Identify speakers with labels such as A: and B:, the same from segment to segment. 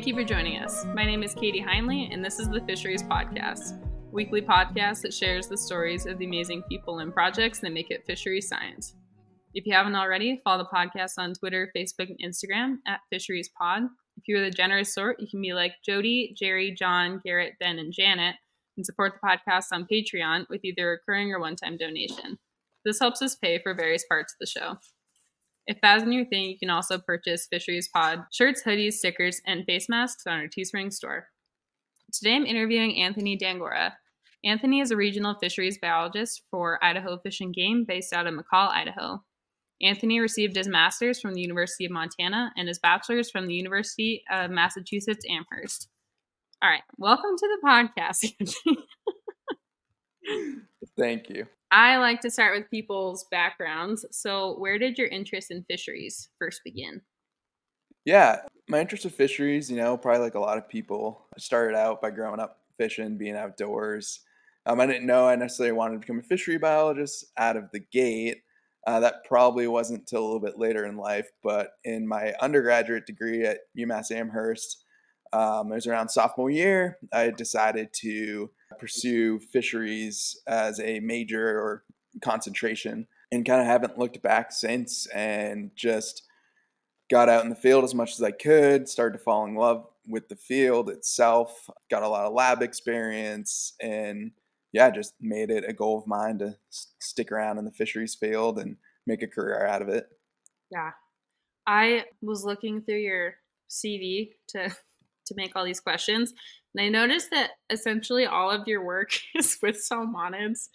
A: Thank you for joining us. My name is Kadie Heinle, and this is the Fisheries Podcast, weekly podcast that shares the stories of the amazing people and projects that make it fisheries science. If you haven't already, follow the podcast on Twitter, Facebook, and Instagram at Fisheries Pod. If you're the generous sort, you can be like Jody, Jerry, John, Garrett, Ben, and Janet and support the podcast on Patreon with either a recurring or one time donation. This helps us pay for various parts of the show. If that's a new thing, you can also purchase Fisheries Pod shirts, hoodies, stickers, and face masks on our Teespring store. Today I'm interviewing Anthony Dangora. Anthony is a regional fisheries biologist for Idaho Fish and Game based out of McCall, Idaho. Anthony received his master's from the University of Montana and his bachelor's from the University of Massachusetts Amherst. All right, welcome to the podcast.
B: Thank you.
A: I like to start with people's backgrounds. So, where did your interest in fisheries first begin?
B: Yeah, my interest in fisheries, you know, probably like a lot of people, I started out by growing up fishing, being outdoors. Um, I didn't know I necessarily wanted to become a fishery biologist out of the gate. Uh, that probably wasn't until a little bit later in life, but in my undergraduate degree at UMass Amherst, um, it was around sophomore year, I decided to pursue fisheries as a major or concentration and kind of haven't looked back since and just got out in the field as much as I could, started to fall in love with the field itself, got a lot of lab experience, and yeah, just made it a goal of mine to stick around in the fisheries field and make a career out of it.
A: Yeah. I was looking through your CV to to make all these questions. And I noticed that essentially all of your work is with salmonids.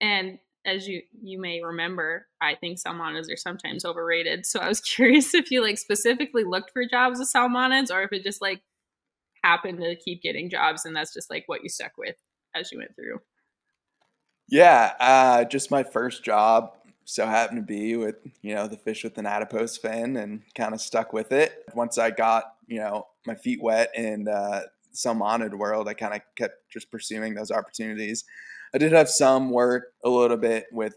A: And as you you may remember, I think salmonids are sometimes overrated. So I was curious if you like specifically looked for jobs with salmonids or if it just like happened to keep getting jobs and that's just like what you stuck with as you went through.
B: Yeah, uh, just my first job so happened to be with you know the fish with an adipose fin and kind of stuck with it once i got you know my feet wet and uh, salmonid world i kind of kept just pursuing those opportunities i did have some work a little bit with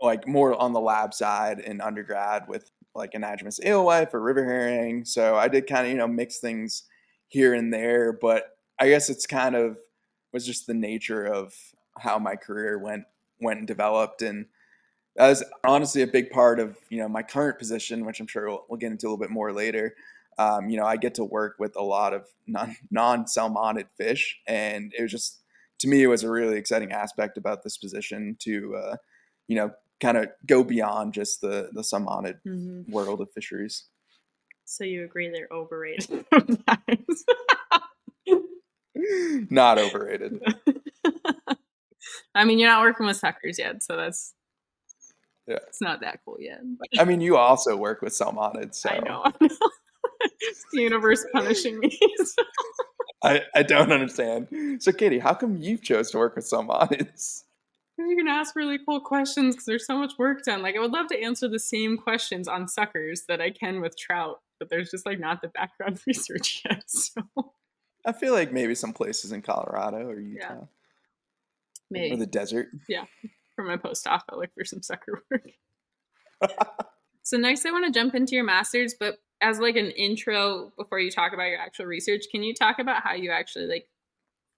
B: like more on the lab side in undergrad with like anadromous alewife or river herring so i did kind of you know mix things here and there but i guess it's kind of was just the nature of how my career went went and developed and that was honestly a big part of you know my current position, which I'm sure we'll, we'll get into a little bit more later. Um, you know, I get to work with a lot of non non salmonid fish, and it was just to me it was a really exciting aspect about this position to uh, you know kind of go beyond just the the salmonid mm-hmm. world of fisheries.
A: So you agree they're overrated?
B: not overrated.
A: I mean, you're not working with suckers yet, so that's
B: yeah.
A: It's not that cool yet.
B: I mean, you also work with salmonids, so.
A: I know. I it's the universe punishing me. So.
B: I, I don't understand. So, Kadie, how come you chose to work with salmonids?
A: You can ask really cool questions because there's so much work done. Like, I would love to answer the same questions on suckers that I can with trout, but there's just like not the background research yet. So,
B: I feel like maybe some places in Colorado or Utah, yeah. maybe or the desert.
A: Yeah, for my postdoc. I'll look for some sucker work. so next, I want to jump into your master's, but as like an intro before you talk about your actual research, can you talk about how you actually like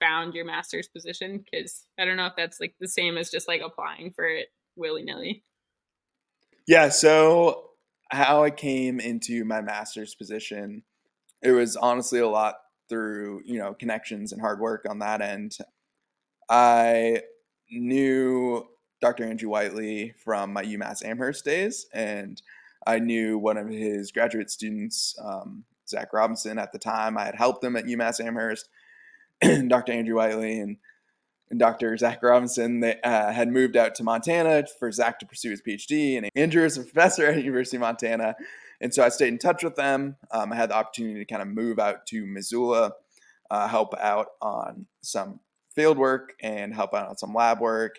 A: found your master's position? Because I don't know if that's like the same as just like applying for it willy nilly.
B: Yeah. So how I came into my master's position, it was honestly a lot through you know connections and hard work on that end. I knew Dr. Andrew Whiteley from my UMass Amherst days, and I knew one of his graduate students, um, Zach Robinson, at the time. I had helped him at UMass Amherst. Dr. Andrew Whiteley and, and Dr. Zach Robinson they, uh, had moved out to Montana for Zach to pursue his PhD, and Andrew is a professor at University of Montana. And so I stayed in touch with them. Um, I had the opportunity to kind of move out to Missoula, uh, help out on some field work and help out on some lab work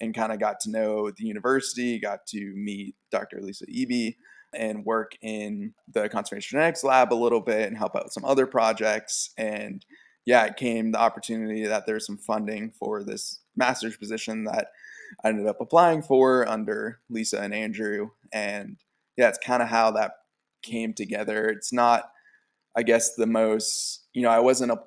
B: and kind of got to know the university, got to meet Dr. Lisa Eby and work in the conservation genetics lab a little bit and help out with some other projects. And yeah, it came the opportunity that there's some funding for this master's position that I ended up applying for under Lisa and Andrew. And yeah, it's kind of how that came together. It's not I guess the most, you know, I wasn't a,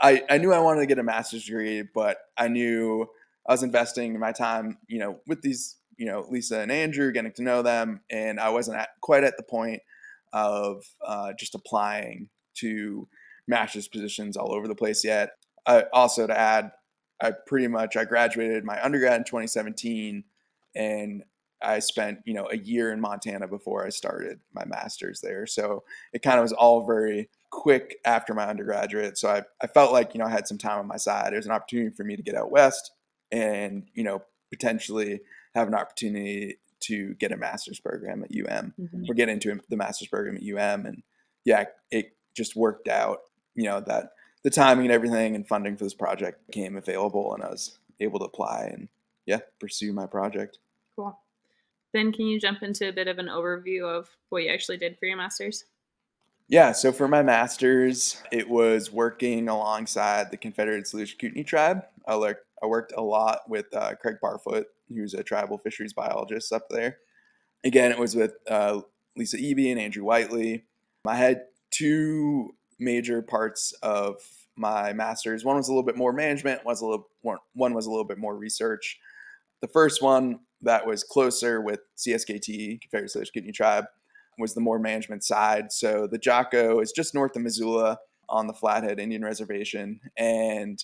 B: I, I knew I wanted to get a master's degree, but I knew I was investing my time, you know, with these, you know, Lisa and Andrew, getting to know them, and I wasn't at, quite at the point of uh, just applying to master's positions all over the place yet. I, also, to add, I pretty much I graduated my undergrad in 2017, and I spent you know a year in Montana before I started my master's there. So it kind of was all very quick after my undergraduate. So I, I felt like you know I had some time on my side. It was an opportunity for me to get out west and you know potentially have an opportunity to get a master's program at UM mm-hmm. or get into the master's program at UM. And yeah, it just worked out. You know that the timing and everything and funding for this project became available, and I was able to apply and yeah pursue my project.
A: Cool. Then can you jump into a bit of an overview of what you actually did for your master's?
B: Yeah, so for my master's, it was working alongside the Confederated Salish Kootenai tribe. I, I worked a lot with uh, Craig Barfoot, who's a tribal fisheries biologist up there. Again, it was with uh, Lisa Eby and Andrew Whiteley. I had two major parts of my master's. One was a little bit more management, was a little one was a little bit more research. The first one that was closer with CSKT, Confederate Salish Kootenai Tribe, was the more management side. So the Jocko is just north of Missoula on the Flathead Indian Reservation, and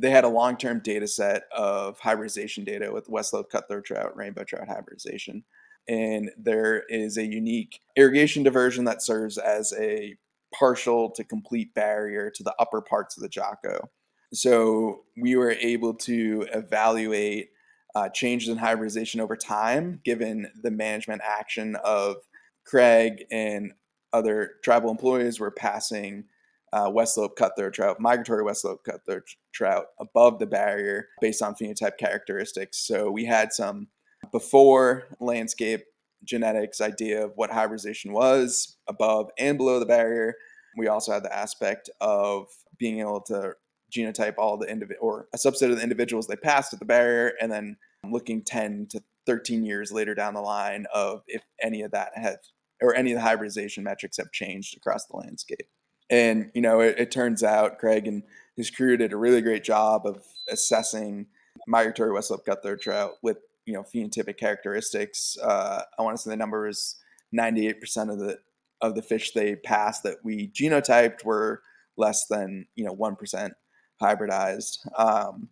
B: they had a long-term data set of hybridization data with West Slope cutthroat trout, rainbow trout hybridization. And there is a unique irrigation diversion that serves as a partial to complete barrier to the upper parts of the Jocko. So we were able to evaluate uh, changes in hybridization over time, given the management action of Craig and other tribal employees were passing uh, West Slope cutthroat trout, migratory West Slope cutthroat trout above the barrier based on phenotype characteristics. So we had some before landscape genetics idea of what hybridization was above and below the barrier. We also had the aspect of being able to genotype all the individual or a subset of the individuals they passed at the barrier, and then looking 10 to 13 years later down the line of if any of that has or any of the hybridization metrics have changed across the landscape. And you know, it, it turns out Craig and his crew did a really great job of assessing migratory West Slope cutthroat trout with you know phenotypic characteristics. Uh, I want to say the number is 98% of the of the fish they passed that we genotyped were less than you know one percent hybridized, um,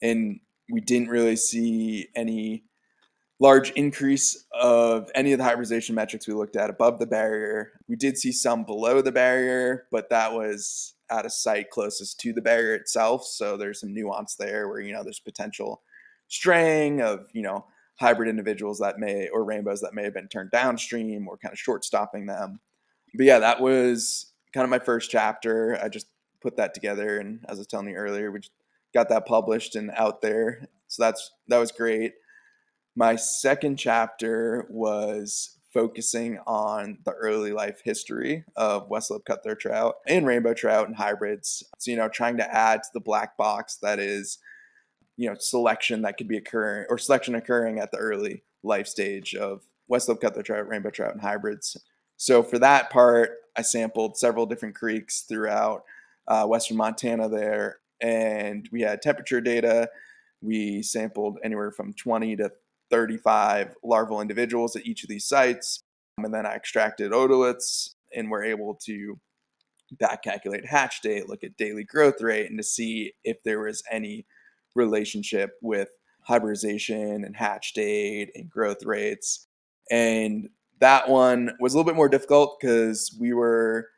B: and we didn't really see any large increase of any of the hybridization metrics we looked at above the barrier. We did see some below the barrier, but that was at a site closest to the barrier itself. So there's some nuance there where, you know, there's potential straying of, you know, hybrid individuals that may, or rainbows that may have been turned downstream or kind of short stopping them. But yeah, that was kind of my first chapter. I just put that together. And as I was telling you earlier, we got that published and out there. So that's, that was great. My second chapter was focusing on the early life history of West Slope cutthroat trout and rainbow trout and hybrids. So, you know, trying to add to the black box that is, you know, selection that could be occurring or selection occurring at the early life stage of West Slope cutthroat trout, rainbow trout, and hybrids. So for that part, I sampled several different creeks throughout uh, western Montana there, and we had temperature data. We sampled anywhere from 20 to 35 larval individuals at each of these sites. Um, and then I extracted otoliths and were able to back calculate hatch date, look at daily growth rate, and to see if there was any relationship with hybridization and hatch date and growth rates. And that one was a little bit more difficult because we were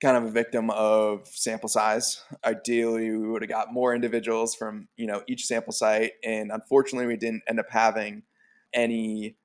B: kind of a victim of sample size. Ideally, we would have got more individuals from you know each sample site, and unfortunately, we didn't end up having any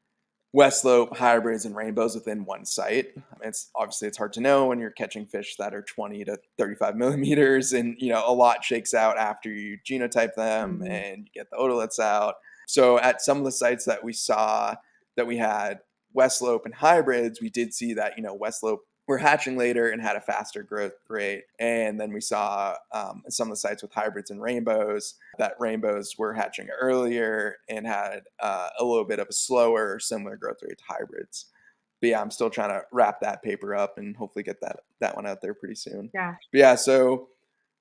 B: West Slope hybrids and rainbows within one site. It's obviously it's hard to know when you're catching fish that are 20 to 35 millimeters, and you know a lot shakes out after you genotype them mm-hmm. and you get the otoliths out. So at some of the sites that we saw that we had West Slope and hybrids, we did see that you know West Slope were hatching later and had a faster growth rate. And then we saw um, some of the sites with hybrids and rainbows that rainbows were hatching earlier and had uh, a little bit of a slower, similar growth rate to hybrids. but yeah, I'm still trying to wrap that paper up and hopefully get that that one out there pretty soon.
A: Yeah.
B: But yeah, so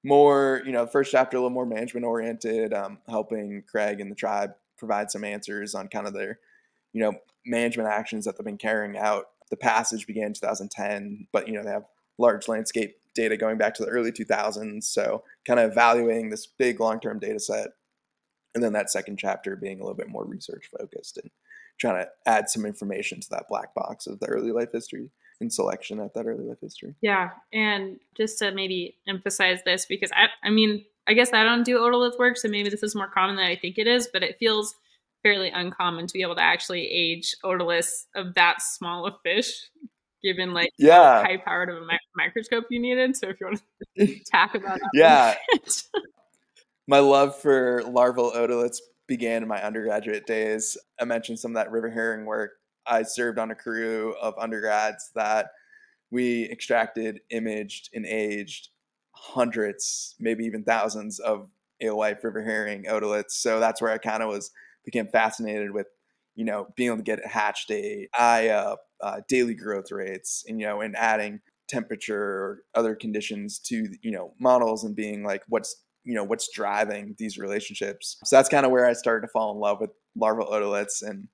B: more, you know, first chapter a little more management oriented, um, helping Craig and the tribe provide some answers on kind of their, you know, management actions that they've been carrying out. The passage began in 2010, but you know they have large landscape data going back to the early 2000s. So kind of evaluating this big long-term data set, and then that second chapter being a little bit more research focused and trying to add some information to that black box of the early life history and selection at that early life history.
A: Yeah, and just to maybe emphasize this because I, I mean, I guess I don't do otolith work, so maybe this is more common than I think it is, but it feels fairly uncommon to be able to actually age otoliths of that small a fish given like
B: yeah.
A: high powered of a mi- microscope you needed. So if you want to talk about that
B: yeah. my love for larval otoliths began in my undergraduate days. I mentioned some of that river herring work. I served on a crew of undergrads that we extracted imaged and aged hundreds maybe even thousands of alewife river herring otoliths so that's where i kind of was became fascinated with you know being able to get it hatched a eye up uh, daily growth rates and you know and adding temperature or other conditions to you know models and being like what's you know what's driving these relationships. So that's kind of where i started to fall in love with larval otoliths and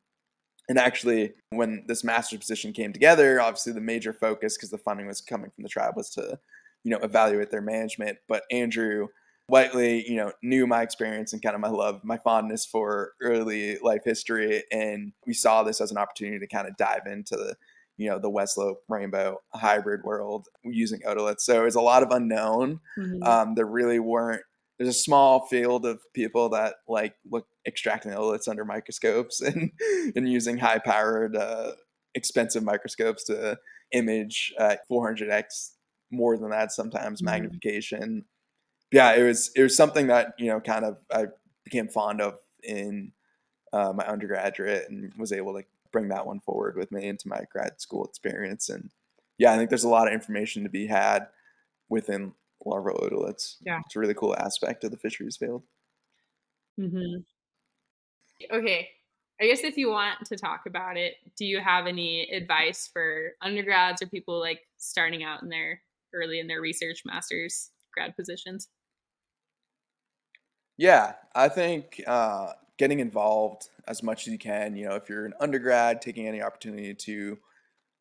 B: and actually when this master's position came together obviously the major focus because the funding was coming from the tribe was to you know evaluate their management. But andrew Whiteley, you know, knew my experience and kind of my love, my fondness for early life history, and we saw this as an opportunity to kind of dive into the, you know, the West Slope rainbow hybrid world using otoliths. So it's a lot of unknown. Mm-hmm. Um, there really weren't. There's a small field of people that like look extracting otoliths under microscopes and and using high powered, uh, expensive microscopes to image at 400x more than that sometimes mm-hmm. magnification yeah, it was it was something that you know kind of I became fond of in uh, my undergraduate and was able to bring that one forward with me into my grad school experience. And yeah, I think there's a lot of information to be had within larval otoliths.
A: Yeah,
B: it's a really cool aspect of the fisheries field.
A: Mm-hmm. Okay, I guess if you want to talk about it, do you have any advice for undergrads or people like starting out in their early in their research masters grad positions?
B: Yeah, I think uh, getting involved as much as you can. You know, if you're an undergrad, taking any opportunity to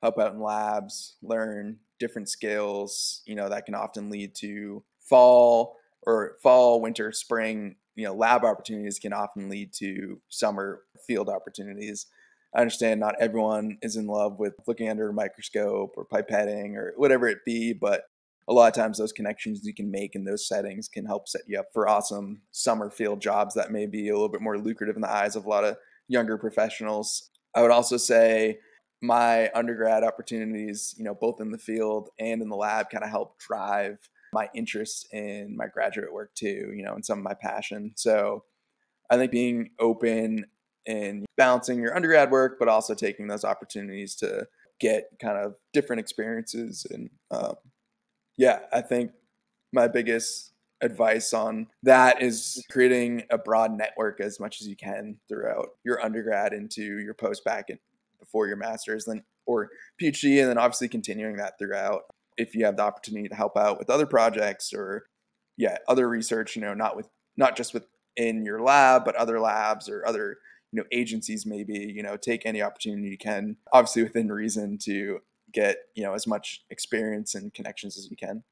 B: help out in labs, learn different skills. You know, that can often lead to fall or fall, winter, spring. You know, lab opportunities can often lead to summer field opportunities. I understand not everyone is in love with looking under a microscope or pipetting or whatever it be, but a lot of times those connections you can make in those settings can help set you up for awesome summer field jobs that may be a little bit more lucrative in the eyes of a lot of younger professionals. I would also say my undergrad opportunities, you know, both in the field and in the lab kind of help drive my interest in my graduate work too, you know, and some of my passion. So I think being open and balancing your undergrad work, but also taking those opportunities to get kind of different experiences and um, yeah, I think my biggest advice on that is creating a broad network as much as you can throughout your undergrad into your post back and before your master's then or PhD and then obviously continuing that throughout if you have the opportunity to help out with other projects or yeah other research you know not with not just within your lab but other labs or other you know agencies maybe you know take any opportunity you can obviously within reason to get you know as much experience and connections as you can.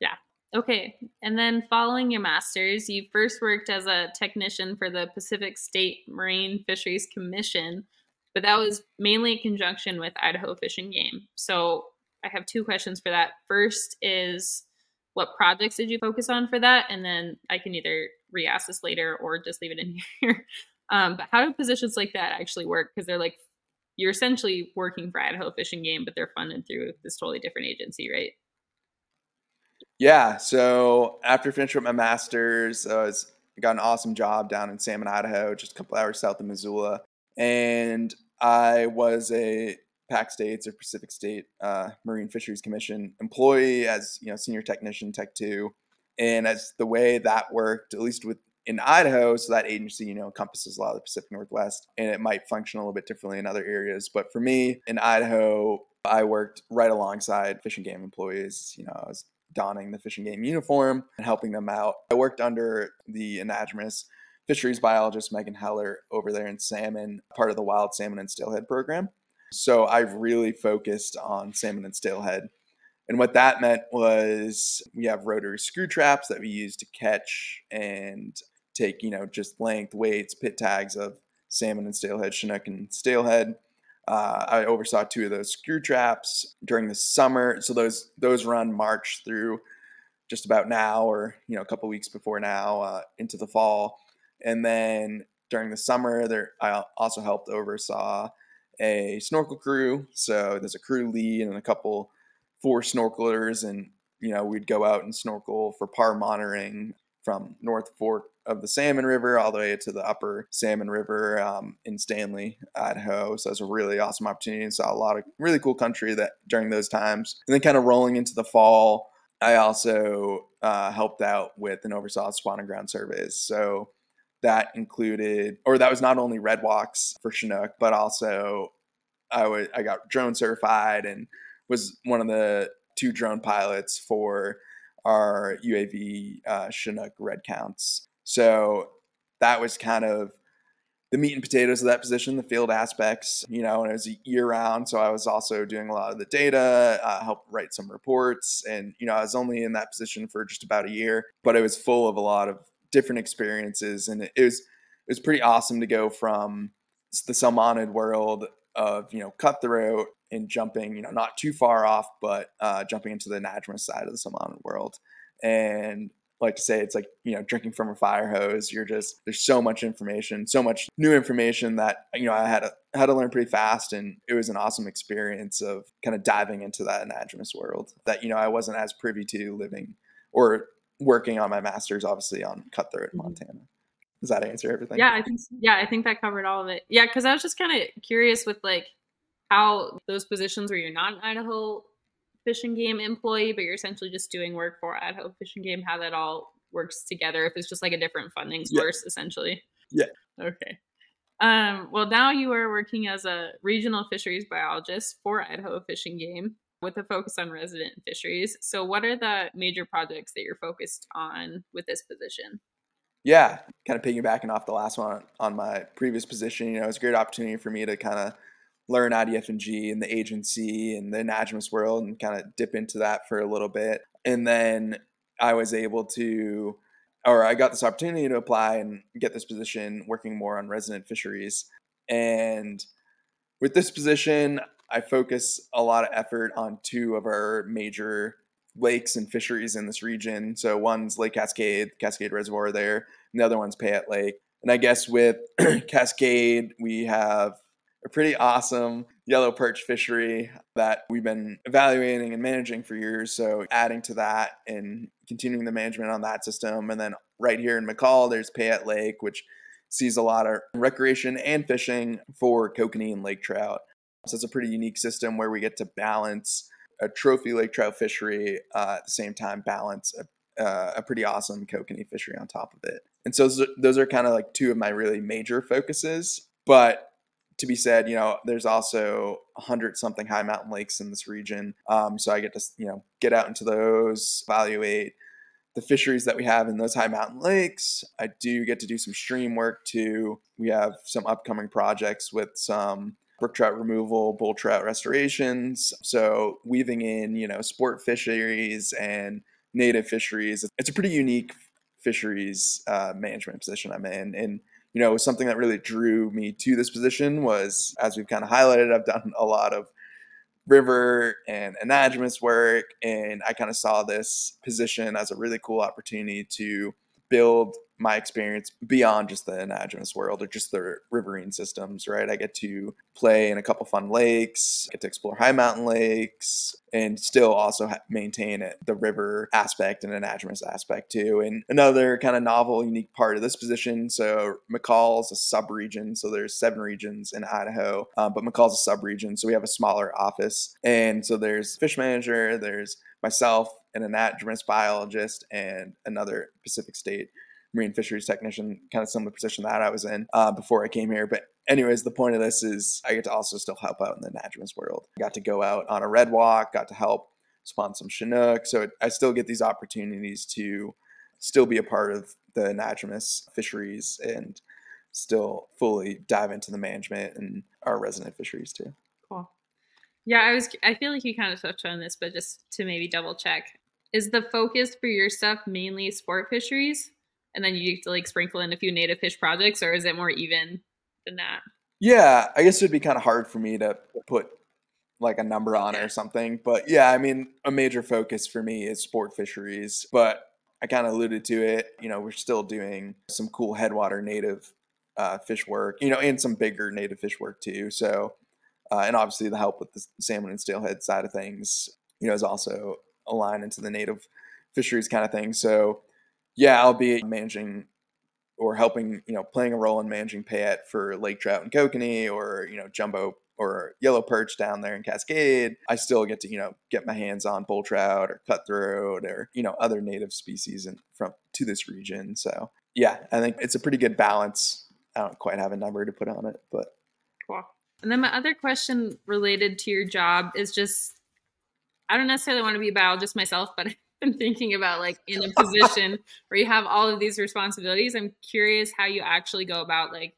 A: Yeah. Okay. And then following your masters you first worked as a technician for the pacific state marine fisheries commission but that was mainly in conjunction with idaho fish and game. So i have two questions for that. First is what projects did you focus on for that? And then i can either re-ask this later or just leave it in here. Um, but how do positions like that actually work? Because they're like you're essentially working for Idaho Fish and Game, but they're funded through this totally different agency, right?
B: Yeah. So after finishing up my master's, I got an awesome job down in Salmon, Idaho, just a couple hours south of Missoula, and I was a PAC States or Pacific State uh, Marine Fisheries Commission employee as you know senior technician, Tech Two, and as the way that worked, at least with in Idaho, so that agency, you know, encompasses a lot of the Pacific Northwest and it might function a little bit differently in other areas. But for me in Idaho, I worked right alongside fish and game employees. You know, I was donning the fish and game uniform and helping them out. I worked under the anadromous fisheries biologist Megan Heller over there in salmon, part of the wild salmon and steelhead program. So I've really focused on salmon and steelhead. And what that meant was we have rotary screw traps that we use to catch and take, you know, just length, weights, pit tags of salmon and steelhead, chinook and steelhead. Uh, I oversaw two of those screw traps during the summer. So those those run March through just about now, or you know, a couple weeks before now, uh, into the fall. And then during the summer, there I also helped oversaw a snorkel crew. So there's a crew lead and a couple four snorkelers, and you know we'd go out and snorkel for parr monitoring from North Fork of the Salmon River all the way to the Upper Salmon River um, in Stanley, Idaho. So it was a really awesome opportunity and saw a lot of really cool country that during those times. And then kind of rolling into the fall, I also uh, helped out with and oversaw spawning ground surveys. So that included, or that was not only redd walks for Chinook, but also I would I got drone certified and was one of the two drone pilots for our UAV uh, Chinook redd counts. So that was kind of the meat and potatoes of that position, the field aspects, you know, and it was year round. So I was also doing a lot of the data, uh, help write some reports. And, you know, I was only in that position for just about a year, but it was full of a lot of different experiences. And it, it was, it was pretty awesome to go from the salmonid world of, you know, cutthroat and jumping, you know, not too far off, but uh, jumping into the anadromous side of the salmon world. And like to say, it's like, you know, drinking from a fire hose. You're just, there's so much information, so much new information that, you know, I had to, had to learn pretty fast. And it was an awesome experience of kind of diving into that anadromous world that, you know, I wasn't as privy to living or working on my master's, obviously on Cutthroat in mm-hmm. Montana. Does that answer everything?
A: Yeah, I think, yeah, I think that covered all of it. Yeah. Cause I was just kind of curious with like, how those positions where you're not an Idaho Fish and Game employee, but you're essentially just doing work for Idaho Fish and Game, how that all works together, if it's just like a different funding source, yeah. essentially.
B: Yeah.
A: Okay. Um, well, now you are working as a regional fisheries biologist for Idaho Fish and Game with a focus on resident fisheries. So, what are the major projects that you're focused on with this position?
B: Yeah, kind of piggybacking off the last one on my previous position, you know, it's a great opportunity for me to kind of learn IDF&G and the agency and the anadromous world and kind of dip into that for a little bit. And then I was able to, or I got this opportunity to apply and get this position working more on resident fisheries. And with this position, I focus a lot of effort on two of our major lakes and fisheries in this region. So one's Lake Cascade, Cascade Reservoir there, and the other one's Payette Lake. And I guess with Cascade, we have a pretty awesome yellow perch fishery that we've been evaluating and managing for years. So adding to that and continuing the management on that system. And then right here in McCall, there's Payette Lake, which sees a lot of recreation and fishing for kokanee and lake trout. So it's a pretty unique system where we get to balance a trophy lake trout fishery uh, at the same time balance a, uh, a pretty awesome kokanee fishery on top of it. And so those are, kind of like two of my really major focuses. But to be said, you know, there's also a hundred something high mountain lakes in this region. Um, so I get to, you know, get out into those, evaluate the fisheries that we have in those high mountain lakes. I do get to do some stream work too. We have some upcoming projects with some brook trout removal, bull trout restorations. So weaving in, you know, sport fisheries and native fisheries. It's a pretty unique fisheries uh, management position I'm in. And you know, something that really drew me to this position was, as we've kind of highlighted, I've done a lot of river and anadromous work, and I kind of saw this position as a really cool opportunity to build my experience beyond just the anadromous world or just the riverine systems, right? I get to play in a couple fun lakes, get to explore high mountain lakes, and still also maintain it, the river aspect and anadromous aspect too. And another kind of novel, unique part of this position. So McCall's a sub-region, so there's seven regions in Idaho, um, but McCall's a sub-region, so we have a smaller office. And so there's fish manager, there's myself, an anadromous biologist, and another Pacific State marine fisheries technician, kind of similar position that I was in uh, before I came here. But anyways, the point of this is I get to also still help out in the Anadromous world. I got to go out on a redd walk, got to help spawn some Chinook. So it, I still get these opportunities to still be a part of the Anadromous fisheries and still fully dive into the management and our resident fisheries too.
A: Cool. Yeah, I was. I feel like you kind of touched on this, but just to maybe double check, is the focus for your stuff mainly sport fisheries, and then you to like sprinkle in a few native fish projects, or is it more even than that?
B: Yeah, I guess it'd be kind of hard for me to put like a number on it or something, but yeah, I mean, a major focus for me is sport fisheries, but I kind of alluded to it. You know, we're still doing some cool headwater native uh, fish work, you know, and some bigger native fish work too. So, uh, and obviously the help with the salmon and steelhead side of things, you know, is also aligned into the native fisheries kind of thing. So, yeah, I'll be managing or helping, you know, playing a role in managing payette for lake trout and kokanee or, you know, jumbo or yellow perch down there in Cascade. I still get to, you know, get my hands on bull trout or cutthroat or, you know, other native species and from to this region. So yeah, I think it's a pretty good balance. I don't quite have a number to put on it, but
A: cool. And then my other question related to your job is just I don't necessarily want to be a biologist myself, but been thinking about like in a position where you have all of these responsibilities. I'm curious how you actually go about like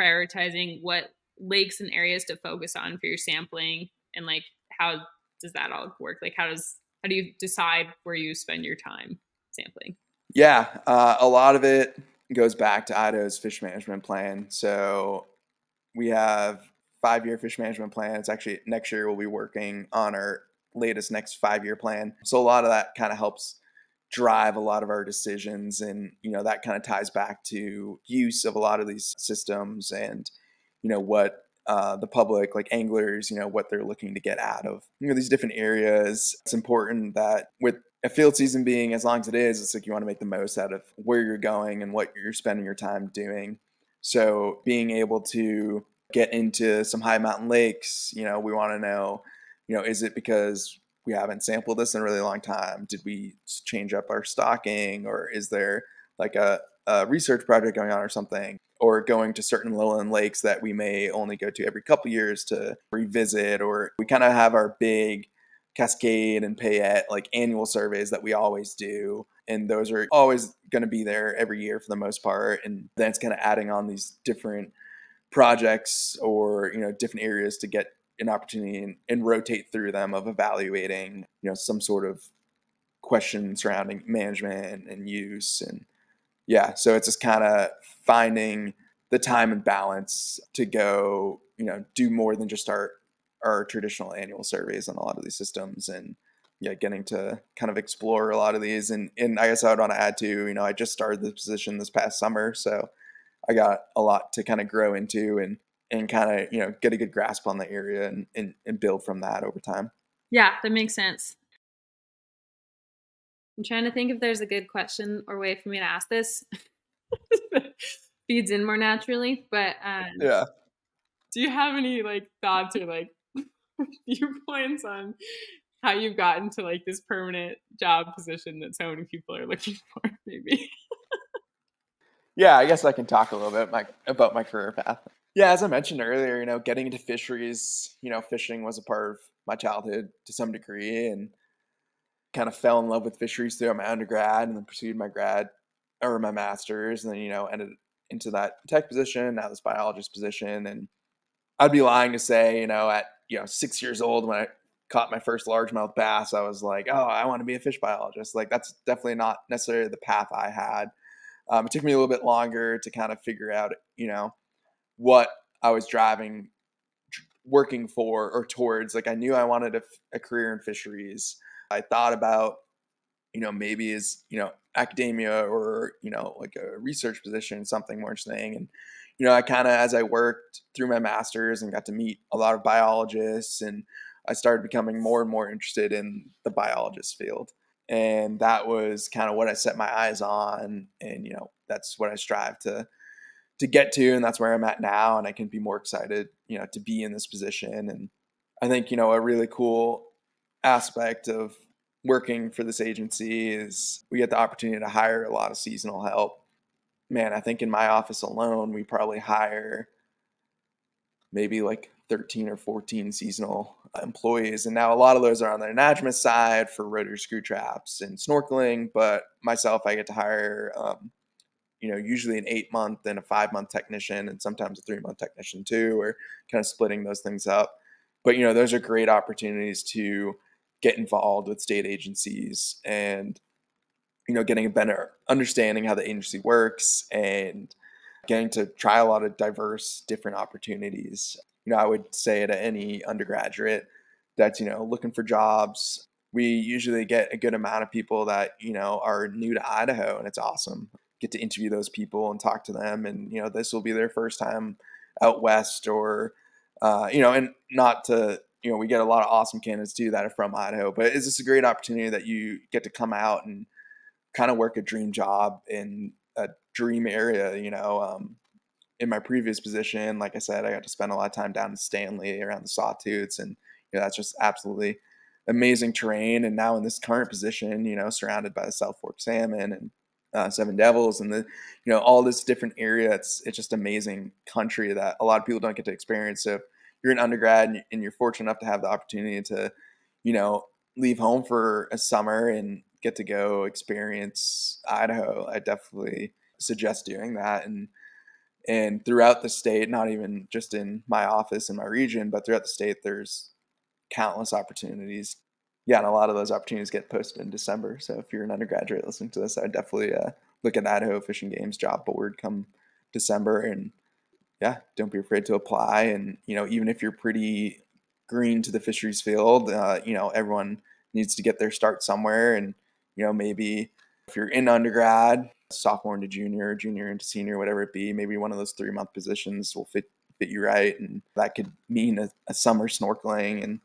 A: prioritizing what lakes and areas to focus on for your sampling and like how does that all work? Like how does how do you decide where you spend your time sampling?
B: Yeah, uh, a lot of it goes back to Idaho's fish management plan. So we have five year fish management plan. It's actually next year we'll be working on our latest next five year plan. So a lot of that kind of helps drive a lot of our decisions and you know that kind of ties back to use of a lot of these systems and you know what uh, the public like anglers you know what they're looking to get out of you know these different areas it's important that with a field season being as long as it is it's like you want to make the most out of where you're going and what you're spending your time doing so being able to get into some high mountain lakes you know we want to know you know, is it because we haven't sampled this in a really long time? Did we change up our stocking, or is there like a, a research project going on or something? Or going to certain lowland lakes that we may only go to every couple years to revisit, or we kind of have our big Cascade and Payette like annual surveys that we always do. And those are always going to be there every year for the most part. And then it's kind of adding on these different projects or, you know, different areas to get an opportunity and, and rotate through them of evaluating, you know, some sort of question surrounding management and use and yeah so it's just kind of finding the time and balance to go you know do more than just our our traditional annual surveys on a lot of these systems and yeah getting to kind of explore a lot of these. And and i guess i would want to add to you know i just started this position this past summer so i got a lot to kind of grow into and and kind of you know get a good grasp on the area and, and, and build from that over time.
A: Yeah that makes sense. I'm trying to think if there's a good question or way for me to ask this. Feeds in more naturally but um,
B: yeah.
A: do you have any like thoughts or like viewpoints on how you've gotten to like this permanent job position that so many people are looking for maybe?
B: Yeah i guess i can talk a little bit my, about my career path yeah, as I mentioned earlier, you know, getting into fisheries, you know, fishing was a part of my childhood to some degree and kind of fell in love with fisheries throughout my undergrad and then pursued my grad or my master's and then, you know, ended into that tech position, now this biologist position. And I'd be lying to say, you know, at, you know, six years old when I caught my first largemouth bass, I was like, oh, I want to be a fish biologist. Like that's definitely not necessarily the path I had. Um, it took me a little bit longer to kind of figure out, you know, what I was driving, working for or towards. Like I knew I wanted a, a career in fisheries. I thought about, you know, maybe is you know academia or you know like a research position, something more interesting. And you know, I kind of as I worked through my masters and got to meet a lot of biologists, and I started becoming more and more interested in the biologist field. And that was kind of what I set my eyes on, and you know, that's what I strive to to get to and that's where i'm at now and i can be more excited you know to be in this position and i think you know a really cool aspect of working for this agency is we get the opportunity to hire a lot of seasonal help man, I think in my office alone, we probably hire maybe like 13 or 14 seasonal employees. And now a lot of those are on the anadromous side for rotary screw traps and snorkeling. But myself, I get to hire, um, you know, usually an eight month and a five month technician and sometimes a three month technician too, or kind of splitting those things up. But, you know, those are great opportunities to get involved with state agencies and you know getting a better understanding how the agency works and getting to try a lot of diverse different opportunities you know i would say to any undergraduate that's you know looking for jobs we usually get a good amount of people that you know are new to idaho and it's awesome get to interview those people and talk to them and you know this will be their first time out west or uh, you know and not to you know we get a lot of awesome candidates too that are from idaho but it's just a great opportunity that you get to come out and kind of work a dream job in a dream area. You know, um, in my previous position, like I said, I got to spend a lot of time down in Stanley around the Sawtooths, and you know that's just absolutely amazing terrain. And now in this current position, you know, surrounded by the South Fork salmon and uh, Seven Devils and the you know all this different area. It's it's just amazing country that a lot of people don't get to experience. So you're an undergrad and you're fortunate enough to have the opportunity to, you know, leave home for a summer and get to go experience Idaho, I definitely suggest doing that. And and throughout the state, not even just in my office in my region, but throughout the state, there's countless opportunities. Yeah, and a lot of those opportunities get posted in December. So if you're an undergraduate listening to this, I would definitely uh, look at Idaho Fish and Game's job board come December, and yeah, don't be afraid to apply. And you know, even if you're pretty green to the fisheries field, uh, you know, everyone needs to get their start somewhere, and you know, maybe if you're in undergrad, sophomore into junior, junior into senior, whatever it be, maybe one of those three month positions will fit fit you right, and that could mean a, a summer snorkeling, and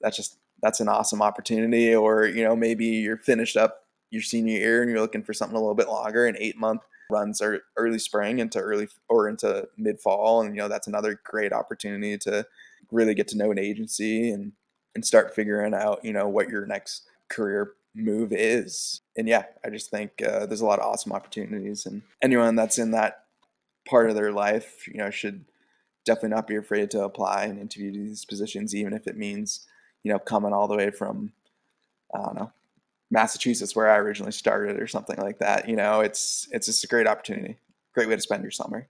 B: that's just that's an awesome opportunity. Or you know, maybe you're finished up your senior year and you're looking for something a little bit longer, an eight month runs are early spring into early or into mid fall, and you know that's another great opportunity to really get to know an agency and and start figuring out you know what your next career move is. And yeah, I just think uh, there's a lot of awesome opportunities, and anyone that's in that part of their life, you know, should definitely not be afraid to apply and interview these positions, even if it means, you know, coming all the way from, I don't know, Massachusetts, where I originally started, or something like that. You know, it's it's just a great opportunity, great way to spend your summer.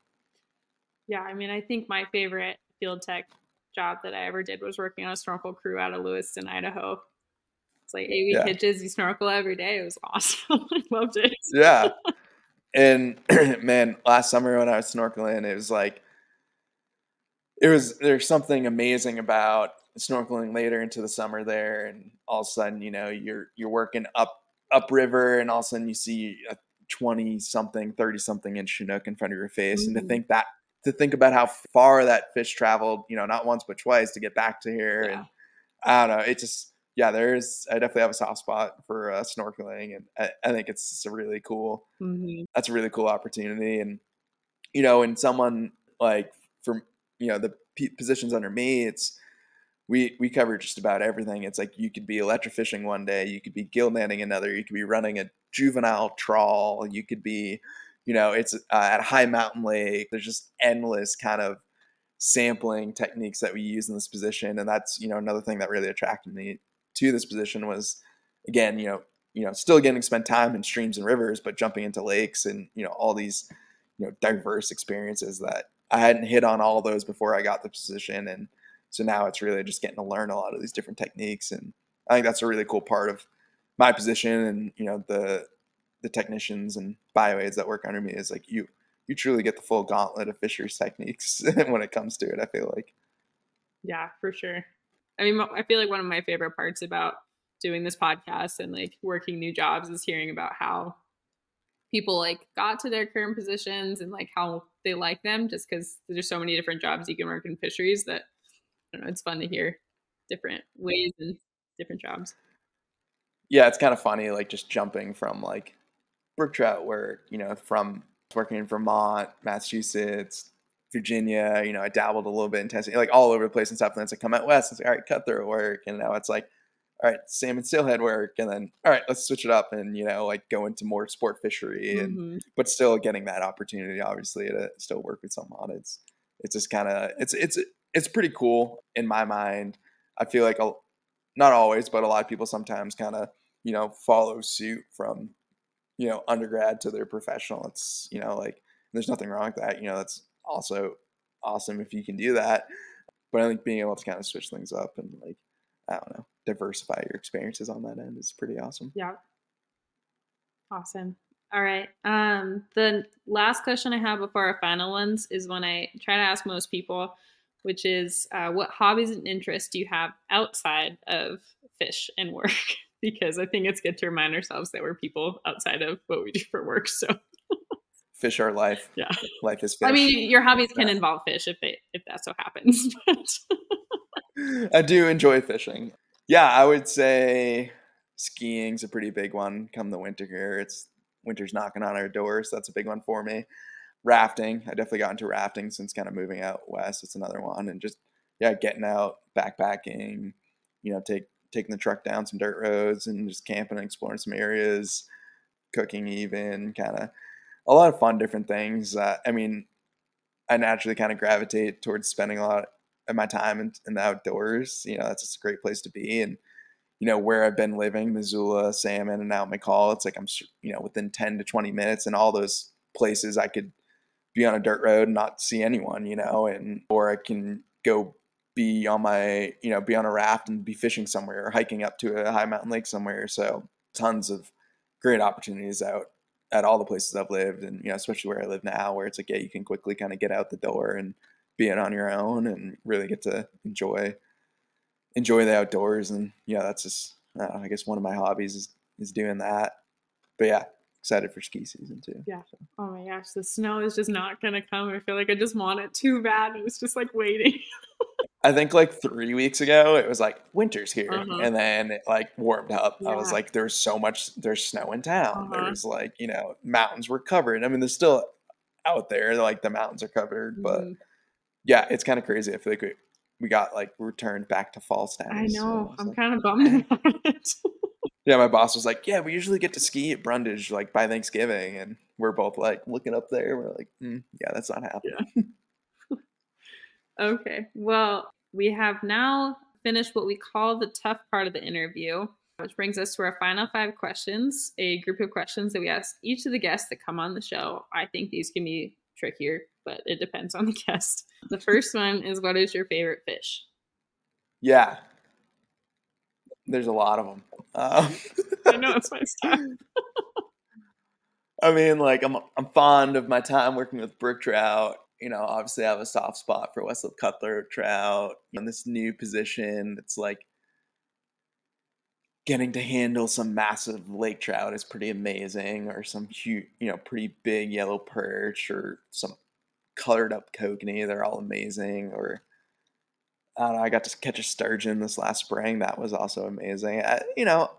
A: Yeah, I mean, I think my favorite field tech job that I ever did was working on a snorkel crew out of Lewiston, Idaho. It's like eight week yeah. hitches. You snorkel every day. It was awesome. I loved it.
B: Yeah. And man, last summer when I was snorkeling, it was like it was there's something amazing about snorkeling later into the summer there, and all of a sudden, you know, you're you're working up upriver, and all of a sudden you see a twenty something, thirty something inch chinook in front of your face, mm-hmm. and to mm. think that to think about how far that fish traveled, you know, not once but twice to get back to here, yeah. and I don't know, it just yeah, there's I definitely have a soft spot for uh, snorkeling, and I, I, think it's a really cool. Mm-hmm. That's a really cool opportunity, and you know, and someone like from you know the p- positions under me, it's we we cover just about everything. It's like you could be electrofishing one day, you could be gill netting another, you could be running a juvenile trawl, you could be, you know, it's uh, at high mountain lake. There's just endless kind of sampling techniques that we use in this position, and that's you know another thing that really attracted me to this position was again, you know, you know, still getting to spend time in streams and rivers, but jumping into lakes and you know all these you know diverse experiences that I hadn't hit on all those before I got the position, and so now it's really just getting to learn a lot of these different techniques, and I think that's a really cool part of my position, and you know the the technicians and bioaids that work under me is like you you truly get the full gauntlet of fisheries techniques when it comes to it. I feel like.
A: Yeah, for sure. I mean, I feel like one of my favorite parts about doing this podcast and like working new jobs is hearing about how people like got to their current positions and like how they like them just because there's so many different jobs you can work in fisheries that I don't know, it's fun to hear different ways and different jobs.
B: Yeah, it's kind of funny, like just jumping from like brook trout work, you know, from working in Vermont, Massachusetts, Virginia, you know, I dabbled a little bit in testing, like all over the place and stuff. And then it's like come out west, it's like, all right, cutthroat work. And now it's like, all right, salmon steelhead work, and then all right, let's switch it up and you know like go into more sport fishery, and
A: Mhm.
B: but still getting that opportunity, obviously, to still work with someone. It's it's just kind of it's it's it's pretty cool in my mind. I feel like a, not always, but a lot of people sometimes kind of you know follow suit from you know undergrad to their professional. It's you know like there's nothing wrong with that. You know that's also awesome if you can do that. But I think being able to kind of switch things up and like I don't know diversify your experiences on that end is pretty awesome.
A: Yeah. Awesome. All right. Um, the last question I have before our final ones is one I try to ask most people, which is uh, what hobbies and interests do you have outside of fish and work? because I think it's good to remind ourselves that we're people outside of what we do for work. So
B: Fish are life.
A: Yeah.
B: life is fish.
A: I mean, your hobbies can
B: Yeah.
A: involve fish if they if that so happens.
B: I do enjoy fishing. Yeah, I would say skiing's a pretty big one come the winter here. It's winter's knocking on our doors. So that's a big one for me. Rafting. I definitely got into rafting since kind of moving out west. It's another one. And just yeah, getting out, backpacking, you know, take taking the truck down some dirt roads and just camping and exploring some areas, cooking even, kind of a lot of fun different things. Uh, I mean, I naturally kind of gravitate towards spending a lot of my time in, in the outdoors. You know, that's just a great place to be. And, you know, where I've been living, Missoula, Salmon, and now McCall, it's like I'm, you know, within 10 to 20 minutes and all those places I could be on a dirt road and not see anyone, you know, and, or I can go be on my, you know, be on a raft and be fishing somewhere or hiking up to a high mountain lake somewhere. So tons of great opportunities out at all the places I've lived, and you know, especially where I live now, where it's like, yeah, you can quickly kind of get out the door and be it on your own, and really get to enjoy enjoy the outdoors. And yeah, that's just know, I guess one of my hobbies is is doing that. But yeah, excited for ski season too.
A: Yeah. oh my gosh, the snow is just not gonna come. I feel like I just want it too bad. It was just like waiting.
B: I think like three weeks ago, it was like winter's here,
A: Uh-huh.
B: and then it like warmed up. I was like, there's so much, there's snow in town.
A: Uh-huh.
B: There's like, you know, mountains were covered. I mean, there's still out there, like the mountains are covered, but
A: Mhm.
B: yeah, it's kind of crazy. I feel like we, we got like returned back to fall status.
A: I
B: so
A: know.
B: it's
A: I'm
B: like-
A: kind of bummed about it.
B: yeah, my boss was like, "Yeah, we usually get to ski at Brundage like by Thanksgiving," and we're both like looking up there. We're like, mm, "Yeah, that's not happening."
A: Okay. Well, we have now finished what we call the tough part of the interview, which brings us to our final five questions, a group of questions that we ask each of the guests that come on the show. I think these can be trickier, but it depends on the guest. The first one is what is your favorite fish?
B: Yeah, there's a lot of them. Um,
A: I know it's my style.
B: I mean, like I'm I'm fond of my time working with brook trout. You know, obviously I have a soft spot for Westslope cutthroat trout. In this new position, it's like getting to handle some massive lake trout is pretty amazing, or some huge, you know, pretty big yellow perch, or some colored up kokanee. They're all amazing. Or I don't know. I got to catch a sturgeon this last spring. That was also amazing. I, you know,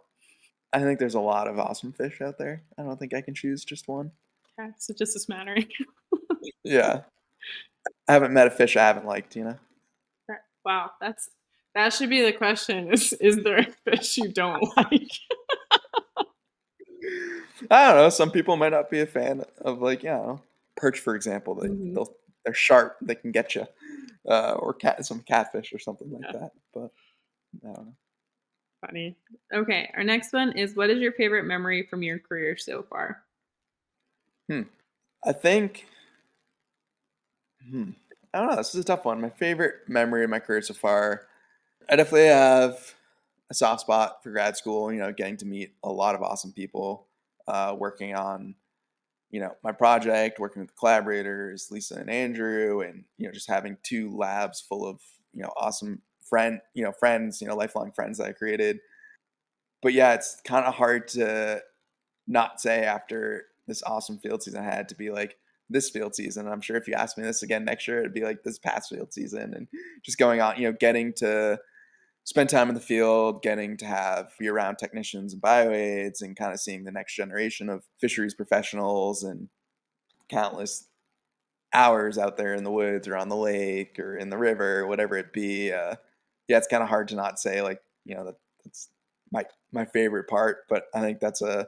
B: I think there's a lot of awesome fish out there. I don't think I can choose just one.
A: Okay, so just a smattering.
B: Yeah. I haven't met a fish I haven't liked, you know?
A: Wow, that's that should be the question. Is is there a fish you don't like?
B: I don't know. Some people might not be a fan of, like, you know, perch, for example. They,
A: Mhm.
B: they'll, they're sharp. They can get you. Uh, or cat, some catfish or something like
A: Yeah.
B: that. But I don't know.
A: Funny. Okay, our next one is what is your favorite memory from your career so far? Hmm.
B: I think. Hmm. I don't know. This is a tough one. My favorite memory of my career so far. I definitely have a soft spot for grad school. You know, getting to meet a lot of awesome people, uh, working on, you know, my project, working with collaborators, Lisa and Andrew, and you know, just having two labs full of you know awesome friend, you know, friends, you know, lifelong friends that I created. But yeah, it's kind of hard to not say after this awesome field season I had to be like this field season. I'm sure if you ask me this again next year, it'd be like this past field season and just going on, you know, getting to spend time in the field, getting to have be around technicians and bioaids and kind of seeing the next generation of fisheries professionals and countless hours out there in the woods or on the lake or in the river, whatever it be. Uh, yeah, it's kind of hard to not say like, you know, that that's my my favorite part. But I think that's a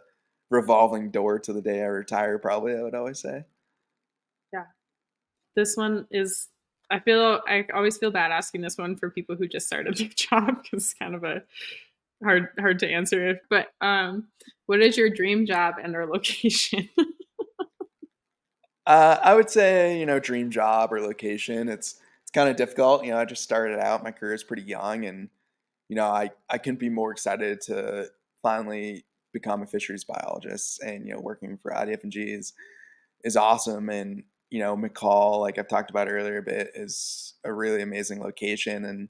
B: revolving door to the day I retire. Probably, I would always say.
A: Yeah, this one is. I feel I always feel bad asking this one for people who just started their job because it's kind of a hard hard to answer. But um, what is your dream job and or location?
B: uh, I would say you know dream job or location. It's it's kind of difficult. You know, I just started out. My career is pretty young, and you know, I I couldn't be more excited to finally become a fisheries biologist. And you know, working for IDF&G is is awesome. And you know, McCall, like I've talked about earlier a bit, is a really amazing location and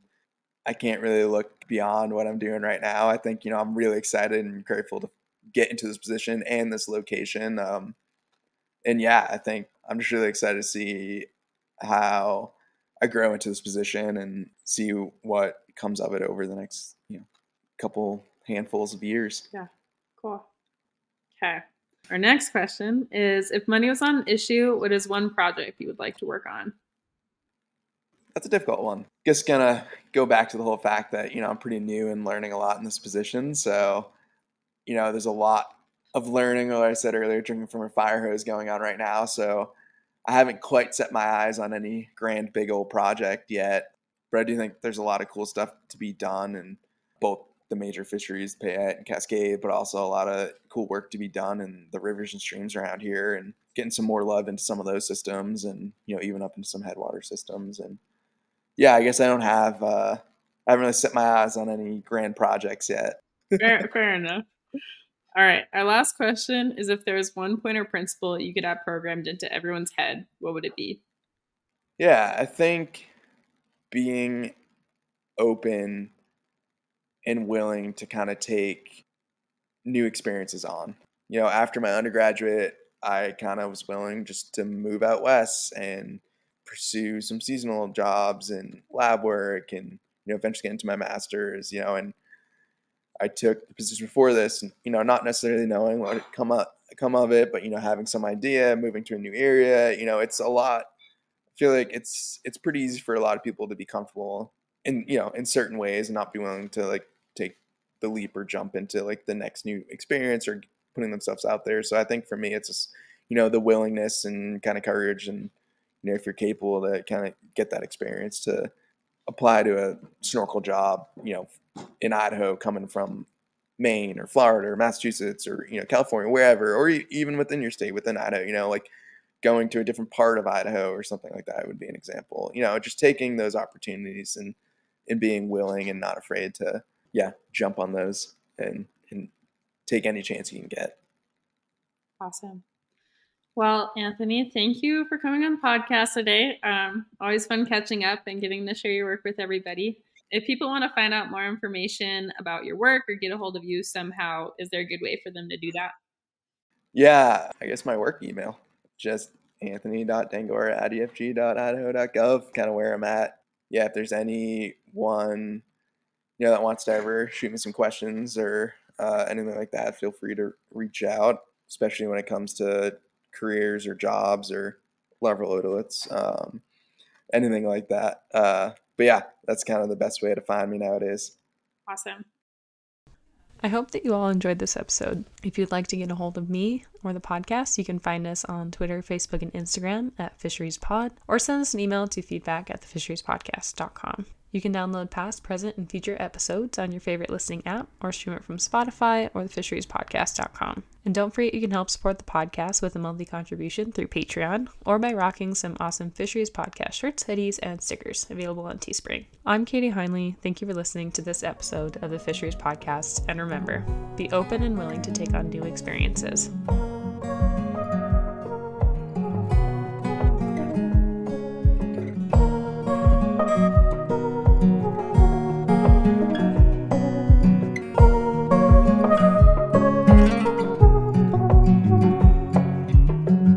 B: I can't really look beyond what I'm doing right now. I think, you know, I'm really excited and grateful to get into this position and this location. Um, and yeah, I think I'm just really excited to see how I grow into this position and see what comes of it over the next, you know, couple handfuls of years.
A: Yeah, cool. Okay. Our next question is if money was an issue, what is one project you would like to work on?
B: That's a difficult one. Just gonna go back to the whole fact that you know I'm pretty new and learning a lot in this position. So, you know, there's a lot of learning, like I said earlier, drinking from a fire hose going on right now. So, I haven't quite set my eyes on any grand, big old project yet. But I do think there's a lot of cool stuff to be done, and both the major fisheries, Payette and Cascade, but also a lot of cool work to be done in the rivers and streams around here, and getting some more love into some of those systems, and you know, even up into some headwater systems, and yeah, I guess I don't have. Uh, I haven't really set my eyes on any grand projects yet.
A: fair, fair enough. All right. Our last question is if there's one point or principle you could have programmed into everyone's head, what would it be?
B: Yeah, I think being open and willing to kind of take new experiences on. You know, after my undergraduate, I kind of was willing just to move out west and pursue some seasonal jobs and lab work and you know eventually get into my masters you know and I took the position before this you know not necessarily knowing what would come up come of it but you know having some idea moving to a new area you know it's a lot I feel like it's it's pretty easy for a lot of people to be comfortable in you know in certain ways and not be willing to like take the leap or jump into like the next new experience or putting themselves out there. So I think for me it's just you know the willingness and kind of courage and you know if you're capable to kind of get that experience to apply to a snorkel job you know in idaho coming from maine or florida or massachusetts or you know california wherever or even within your state within idaho you know like going to a different part of idaho or something like that would be an example. You know just taking those opportunities and and being willing and not afraid to yeah jump on those and and take any chance you can get
A: awesome well, Anthony, thank you for coming on the podcast today. Um, always fun catching up and getting to share your work with everybody. If people want to find out more information about your work or get a hold of you somehow, is there a good way for them to do that?
B: Yeah, I guess my work email, just anthony.dangora at idfg.idaho.gov, kind of where I'm at. Yeah, if there's anyone you know that wants to ever shoot me some questions or uh, anything like that, feel free to reach out, especially when it comes to careers or jobs or larval otoliths, um, anything like that. Uh, but yeah, that's kind of the best way to find me nowadays.
A: Awesome.
C: I hope that you all enjoyed this episode. If you'd like to get a hold of me or the podcast, you can find us on Twitter, Facebook, and Instagram at Fisheries Pod, or send us an email to feedback at thefisheriespodcast.com. You can download past, present, and future episodes on your favorite listening app or stream it from Spotify or thefisheriespodcast.com. And don't forget you can help support the podcast with a monthly contribution through Patreon or by rocking some awesome Fisheries Podcast shirts, hoodies, and stickers available on Teespring. I'm Kadie Heinle. Thank you for listening to this episode of the Fisheries Podcast. And remember, be open and willing to take on new experiences.